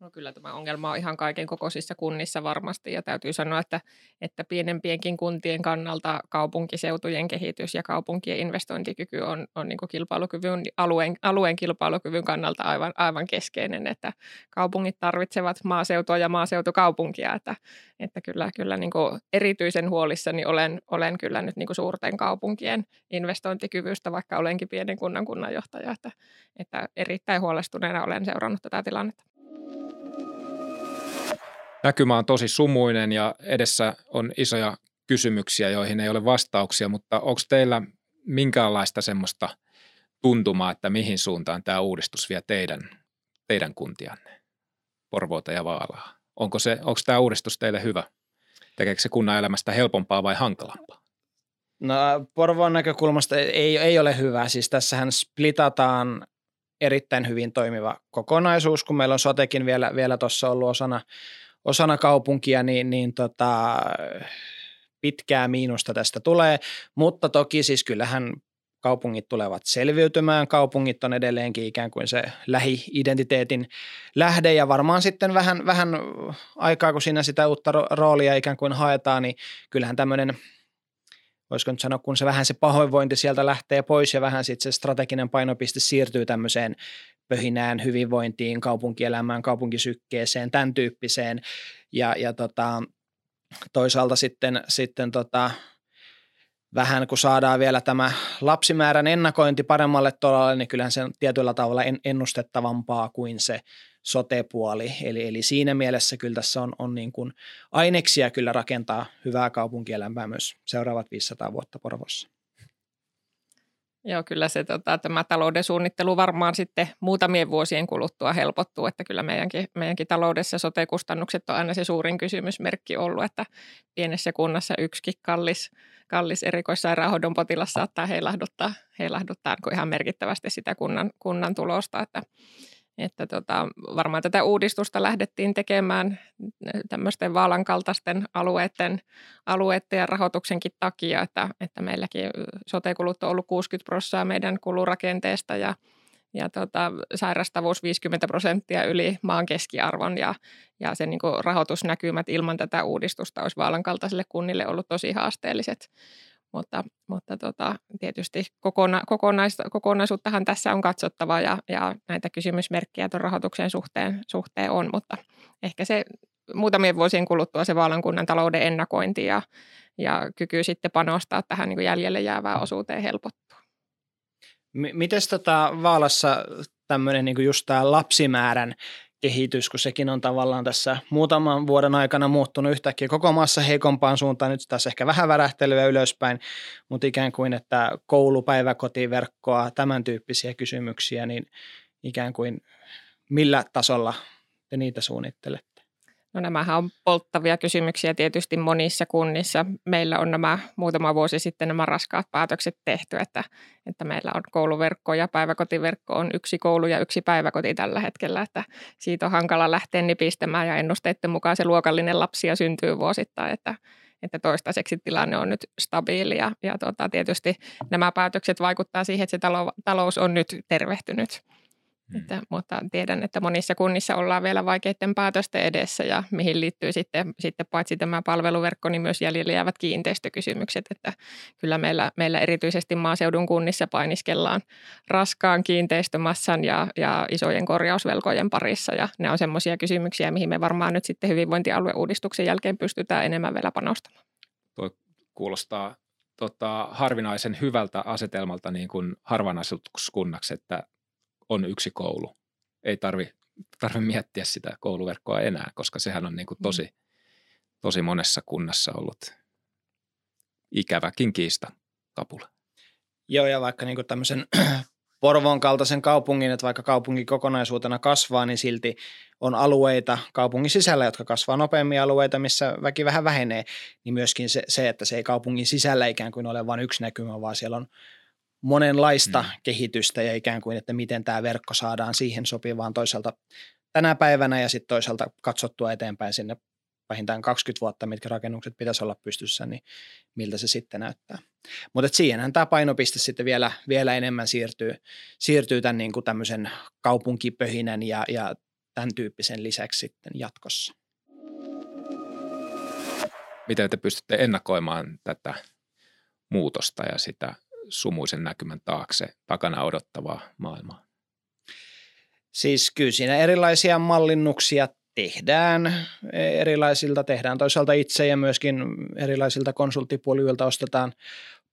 No kyllä tämä ongelma on ihan kaiken kokoisissa kunnissa varmasti ja täytyy sanoa, että, että pienempienkin kuntien kannalta kaupunkiseutujen kehitys ja kaupunkien investointikyky on, on niin kilpailukyvyn, alueen, alueen kilpailukyvyn kannalta aivan, aivan keskeinen, että kaupungit tarvitsevat maaseutua ja maaseutukaupunkia, että, että kyllä, kyllä niin erityisen huolissani olen, olen kyllä nyt niin suurten kaupunkien investointikyvystä, vaikka olenkin pienen kunnan kunnanjohtaja, että, että erittäin huolestuneena olen seurannut tätä tilannetta näkymä on tosi sumuinen ja edessä on isoja kysymyksiä, joihin ei ole vastauksia, mutta onko teillä minkäänlaista semmoista tuntumaa, että mihin suuntaan tämä uudistus vie teidän, teidän kuntianne, Porvoota ja Vaalaa? Onko, se, onko tämä uudistus teille hyvä? Tekeekö se kunnan elämästä helpompaa vai hankalampaa? No Porvoon näkökulmasta ei, ei ole hyvä. Siis tässähän splitataan erittäin hyvin toimiva kokonaisuus, kun meillä on sotekin vielä, vielä tuossa ollut osana, osana kaupunkia, niin, niin tota, pitkää miinusta tästä tulee, mutta toki siis kyllähän kaupungit tulevat selviytymään. Kaupungit on edelleenkin ikään kuin se lähi-identiteetin lähde ja varmaan sitten vähän, vähän aikaa, kun siinä sitä uutta roolia ikään kuin haetaan, niin kyllähän tämmöinen voisiko nyt sanoa, kun se vähän se pahoinvointi sieltä lähtee pois ja vähän sitten se strateginen painopiste siirtyy tämmöiseen pöhinään, hyvinvointiin, kaupunkielämään, kaupunkisykkeeseen, tämän tyyppiseen. Ja, ja tota, toisaalta sitten, sitten tota, vähän kun saadaan vielä tämä lapsimäärän ennakointi paremmalle tolalle, niin kyllähän se on tietyllä tavalla ennustettavampaa kuin se sotepuoli. Eli, eli siinä mielessä kyllä tässä on, on niin kuin aineksia kyllä rakentaa hyvää kaupunkielämää myös seuraavat 500 vuotta Porvossa. Joo, kyllä se tota, tämä talouden suunnittelu varmaan sitten muutamien vuosien kuluttua helpottuu, että kyllä meidänkin, meidänkin taloudessa sote-kustannukset on aina se suurin kysymysmerkki ollut, että pienessä kunnassa yksikin kallis, kallis erikoissairaanhoidon potilas saattaa heilahduttaa, heilahduttaa ihan merkittävästi sitä kunnan, kunnan tulosta, että että tota, varmaan tätä uudistusta lähdettiin tekemään tämmöisten vaalan kaltaisten alueiden, alueiden ja rahoituksenkin takia, että, että meilläkin sote-kulut on ollut 60 prosenttia meidän kulurakenteesta ja, ja tota, sairastavuus 50 prosenttia yli maan keskiarvon ja, ja se niin rahoitusnäkymät ilman tätä uudistusta olisi vaalan kaltaisille kunnille ollut tosi haasteelliset mutta, mutta tota, tietysti kokona, kokonais, kokonaisuuttahan tässä on katsottava ja, ja näitä kysymysmerkkejä tuon rahoituksen suhteen, suhteen on, mutta ehkä se muutamien vuosien kuluttua se Vaalankunnan talouden ennakointi ja, ja kyky sitten panostaa tähän niin jäljelle jäävään osuuteen helpottuu. M- Miten tota Vaalassa tämmöinen niin just tämä lapsimäärän kehitys, kun sekin on tavallaan tässä muutaman vuoden aikana muuttunut yhtäkkiä koko maassa heikompaan suuntaan. Nyt tässä ehkä vähän värähtelyä ylöspäin, mutta ikään kuin, että koulu, päiväkotiverkkoa, tämän tyyppisiä kysymyksiä, niin ikään kuin millä tasolla te niitä suunnittelette? No nämähän on polttavia kysymyksiä tietysti monissa kunnissa. Meillä on nämä muutama vuosi sitten nämä raskaat päätökset tehty, että, että meillä on kouluverkko ja päiväkotiverkko on yksi koulu ja yksi päiväkoti tällä hetkellä, että siitä on hankala lähteä nipistämään ja ennusteiden mukaan se luokallinen lapsia syntyy vuosittain, että, että toistaiseksi tilanne on nyt stabiili ja, ja tota, tietysti nämä päätökset vaikuttaa siihen, että se talous on nyt tervehtynyt. Mm. Että, mutta tiedän, että monissa kunnissa ollaan vielä vaikeiden päätösten edessä ja mihin liittyy sitten, sitten paitsi tämä palveluverkko, niin myös jäljellä jäävät kiinteistökysymykset. Että kyllä meillä, meillä erityisesti maaseudun kunnissa painiskellaan raskaan kiinteistömassan ja, ja isojen korjausvelkojen parissa ja ne on semmoisia kysymyksiä, mihin me varmaan nyt sitten hyvinvointialueuudistuksen jälkeen pystytään enemmän vielä panostamaan. Tuo kuulostaa tota, harvinaisen hyvältä asetelmalta niin kuin harvanaisuuskunnaksi, että on yksi koulu. Ei tarvi, tarvi miettiä sitä kouluverkkoa enää, koska sehän on niin kuin tosi, mm. tosi monessa kunnassa ollut ikäväkin kiista kapula. Joo, ja vaikka niin tämmöisen Porvon kaltaisen kaupungin, että vaikka kaupunki kokonaisuutena kasvaa, niin silti on alueita kaupungin sisällä, jotka kasvaa nopeammin alueita, missä väki vähän vähenee, niin myöskin se, se että se ei kaupungin sisällä ikään kuin ole vain yksi näkymä, vaan siellä on monenlaista mm. kehitystä ja ikään kuin, että miten tämä verkko saadaan siihen sopivaan toisaalta tänä päivänä ja sitten toisaalta katsottua eteenpäin sinne vähintään 20 vuotta, mitkä rakennukset pitäisi olla pystyssä, niin miltä se sitten näyttää. Mutta siihenhän tämä painopiste sitten vielä, vielä enemmän siirtyy, siirtyy tämän niin kuin tämmöisen kaupunkipöhinän ja, ja tämän tyyppisen lisäksi sitten jatkossa. Miten te pystytte ennakoimaan tätä muutosta ja sitä sumuisen näkymän taakse takana odottavaa maailmaa? Siis kyllä siinä erilaisia mallinnuksia tehdään erilaisilta, tehdään toisaalta itse ja myöskin erilaisilta konsulttipuolilta ostetaan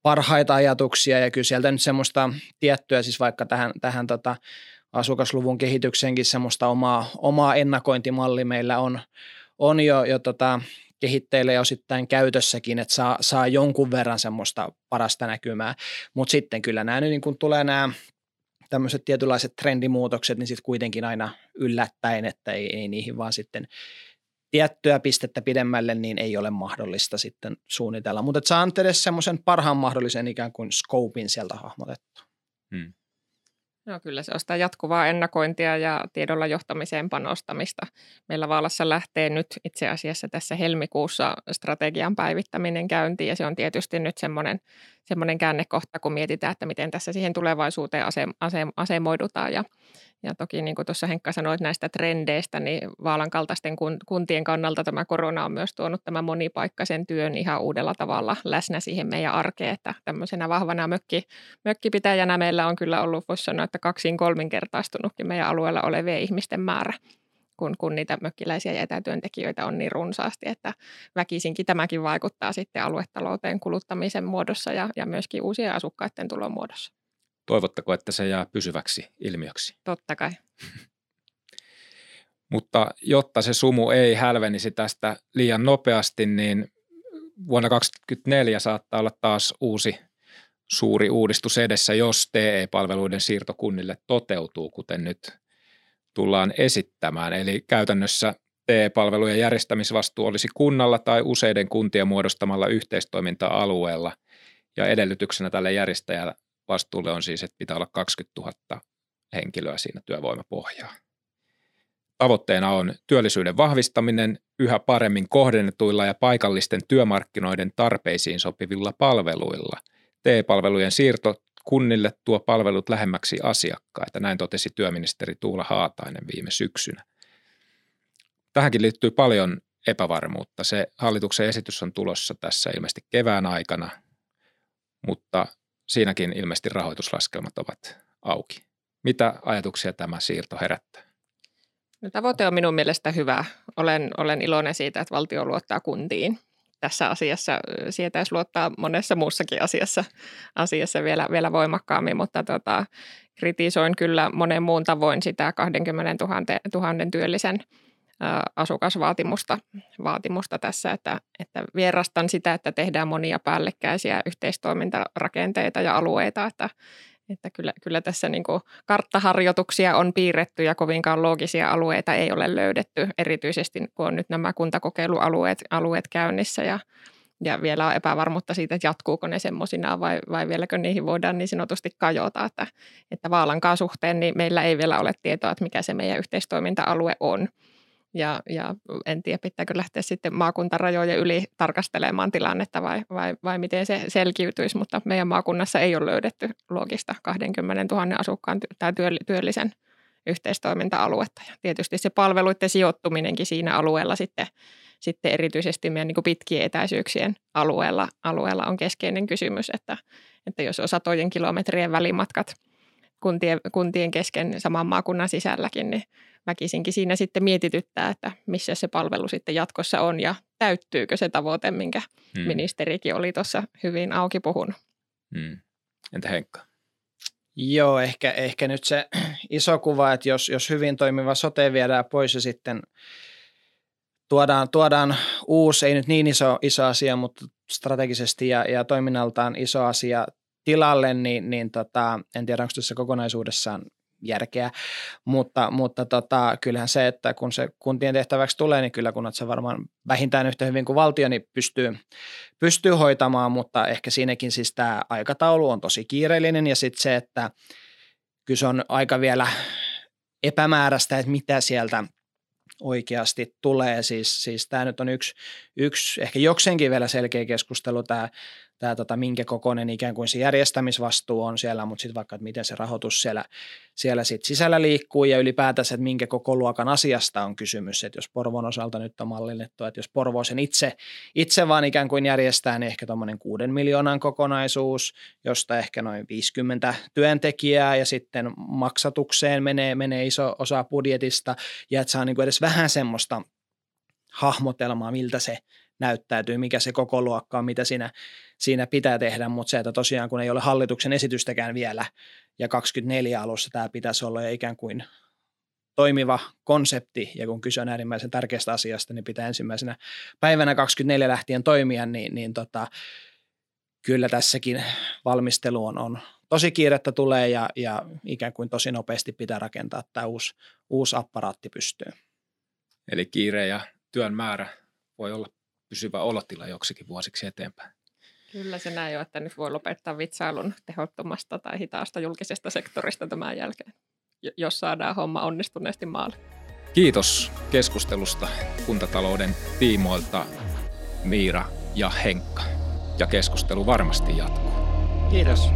parhaita ajatuksia ja kyllä sieltä nyt semmoista tiettyä, siis vaikka tähän, tähän tota asukasluvun kehitykseenkin semmoista omaa, omaa ennakointimalli meillä on, on jo, jo tota, kehitteillä ja osittain käytössäkin, että saa, saa jonkun verran semmoista parasta näkymää, mutta sitten kyllä nämä nyt niin kun tulee nämä tämmöiset tietynlaiset trendimuutokset, niin sitten kuitenkin aina yllättäen, että ei, ei niihin vaan sitten tiettyä pistettä pidemmälle, niin ei ole mahdollista sitten suunnitella. Mutta saa edes semmoisen parhaan mahdollisen ikään kuin scopein sieltä hahmotettu. Hmm. No kyllä se on sitä jatkuvaa ennakointia ja tiedolla johtamiseen panostamista. Meillä Vaalassa lähtee nyt itse asiassa tässä helmikuussa strategian päivittäminen käyntiin ja se on tietysti nyt semmoinen, semmoinen käännekohta, kun mietitään, että miten tässä siihen tulevaisuuteen ase, ase, asemoidutaan. Ja ja toki niin kuin tuossa Henkka sanoi näistä trendeistä, niin Vaalan kaltaisten kuntien kannalta tämä korona on myös tuonut tämän monipaikkaisen työn ihan uudella tavalla läsnä siihen meidän arkeen, että tämmöisenä vahvana mökki, mökkipitäjänä meillä on kyllä ollut, voisi sanoa, että kaksiin kolminkertaistunutkin meidän alueella olevien ihmisten määrä kun, kun niitä mökkiläisiä ja etätyöntekijöitä on niin runsaasti, että väkisinkin tämäkin vaikuttaa sitten aluetalouteen kuluttamisen muodossa ja, ja myöskin uusien asukkaiden tulon muodossa. Toivottako, että se jää pysyväksi ilmiöksi? Totta kai. Mutta jotta se sumu ei hälvenisi tästä liian nopeasti, niin vuonna 2024 saattaa olla taas uusi suuri uudistus edessä, jos TE-palveluiden siirto kunnille toteutuu, kuten nyt tullaan esittämään. Eli käytännössä TE-palvelujen järjestämisvastuu olisi kunnalla tai useiden kuntien muodostamalla yhteistoiminta-alueella, ja edellytyksenä tälle järjestäjälle vastuulle on siis, että pitää olla 20 000 henkilöä siinä työvoimapohjaa. Tavoitteena on työllisyyden vahvistaminen yhä paremmin kohdennetuilla ja paikallisten työmarkkinoiden tarpeisiin sopivilla palveluilla. TE-palvelujen siirto kunnille tuo palvelut lähemmäksi asiakkaita, näin totesi työministeri Tuula Haatainen viime syksynä. Tähänkin liittyy paljon epävarmuutta. Se hallituksen esitys on tulossa tässä ilmeisesti kevään aikana, mutta siinäkin ilmeisesti rahoituslaskelmat ovat auki. Mitä ajatuksia tämä siirto herättää? No, tavoite on minun mielestä hyvä. Olen, olen iloinen siitä, että valtio luottaa kuntiin. Tässä asiassa sietäisi luottaa monessa muussakin asiassa, asiassa vielä, vielä voimakkaammin, mutta tota, kritisoin kyllä monen muun tavoin sitä 20 000, 000 työllisen asukasvaatimusta vaatimusta tässä, että, että vierastan sitä, että tehdään monia päällekkäisiä yhteistoimintarakenteita ja alueita, että, että kyllä, kyllä tässä niin kuin karttaharjoituksia on piirretty ja kovinkaan loogisia alueita ei ole löydetty, erityisesti kun on nyt nämä kuntakokeilualueet alueet käynnissä ja, ja vielä on epävarmuutta siitä, että jatkuuko ne semmoisina vai, vai vieläkö niihin voidaan niin sanotusti kajota, että, että Vaalankaan suhteen niin meillä ei vielä ole tietoa, että mikä se meidän yhteistoiminta-alue on. Ja, ja en tiedä, pitääkö lähteä sitten maakuntarajojen yli tarkastelemaan tilannetta vai, vai, vai miten se selkiytyisi, mutta meidän maakunnassa ei ole löydetty logista 20 000 asukkaan tai työllisen yhteistoiminta-aluetta. Ja tietysti se palveluiden sijoittuminenkin siinä alueella sitten, sitten erityisesti meidän niin pitkien etäisyyksien alueella, alueella on keskeinen kysymys, että, että jos on satojen kilometrien välimatkat kuntien, kuntien kesken saman maakunnan sisälläkin, niin väkisinkin siinä sitten mietityttää, että missä se palvelu sitten jatkossa on ja täyttyykö se tavoite, minkä hmm. ministerikin oli tuossa hyvin auki puhunut. Hmm. Entä Henkka? Joo, ehkä, ehkä nyt se iso kuva, että jos, jos hyvin toimiva sote viedään pois ja sitten tuodaan, tuodaan uusi, ei nyt niin iso, iso asia, mutta strategisesti ja, ja toiminnaltaan iso asia tilalle, niin, niin tota, en tiedä, onko tässä kokonaisuudessaan järkeä, mutta, mutta tota, kyllähän se, että kun se kuntien tehtäväksi tulee, niin kyllä kunnat se varmaan vähintään yhtä hyvin kuin valtio, niin pystyy, pystyy hoitamaan, mutta ehkä siinäkin siis tämä aikataulu on tosi kiireellinen. Ja sitten se, että kyllä se on aika vielä epämääräistä, että mitä sieltä oikeasti tulee. Siis, siis tämä nyt on yksi, yksi ehkä jokseenkin vielä selkeä keskustelu, tämä tämä tota, minkä kokoinen ikään kuin se järjestämisvastuu on siellä, mutta sitten vaikka, että miten se rahoitus siellä, siellä sit sisällä liikkuu ja ylipäätänsä, että minkä koko luokan asiasta on kysymys. Että jos Porvon osalta nyt on mallinnettu, että jos Porvo sen itse, itse vaan ikään kuin järjestää, niin ehkä tuommoinen kuuden miljoonan kokonaisuus, josta ehkä noin 50 työntekijää ja sitten maksatukseen menee, menee iso osa budjetista ja että saa niin kuin edes vähän semmoista hahmotelmaa, miltä se näyttäytyy, mikä se koko luokka on, mitä siinä, siinä pitää tehdä, mutta se, että tosiaan kun ei ole hallituksen esitystäkään vielä ja 24 alussa tämä pitäisi olla jo ikään kuin toimiva konsepti ja kun kyse on äärimmäisen tärkeästä asiasta, niin pitää ensimmäisenä päivänä 24 lähtien toimia, niin, niin tota, kyllä tässäkin valmistelu on, on tosi kiirettä tulee ja, ja ikään kuin tosi nopeasti pitää rakentaa tämä uusi, uusi apparaatti pystyyn. Eli kiire ja työn määrä voi olla pysyvä olotila joksikin vuosiksi eteenpäin. Kyllä se näin jo, että nyt voi lopettaa vitsailun tehottomasta tai hitaasta julkisesta sektorista tämän jälkeen, jos saadaan homma onnistuneesti maalle. Kiitos keskustelusta kuntatalouden tiimoilta Miira ja Henkka. Ja keskustelu varmasti jatkuu. Kiitos.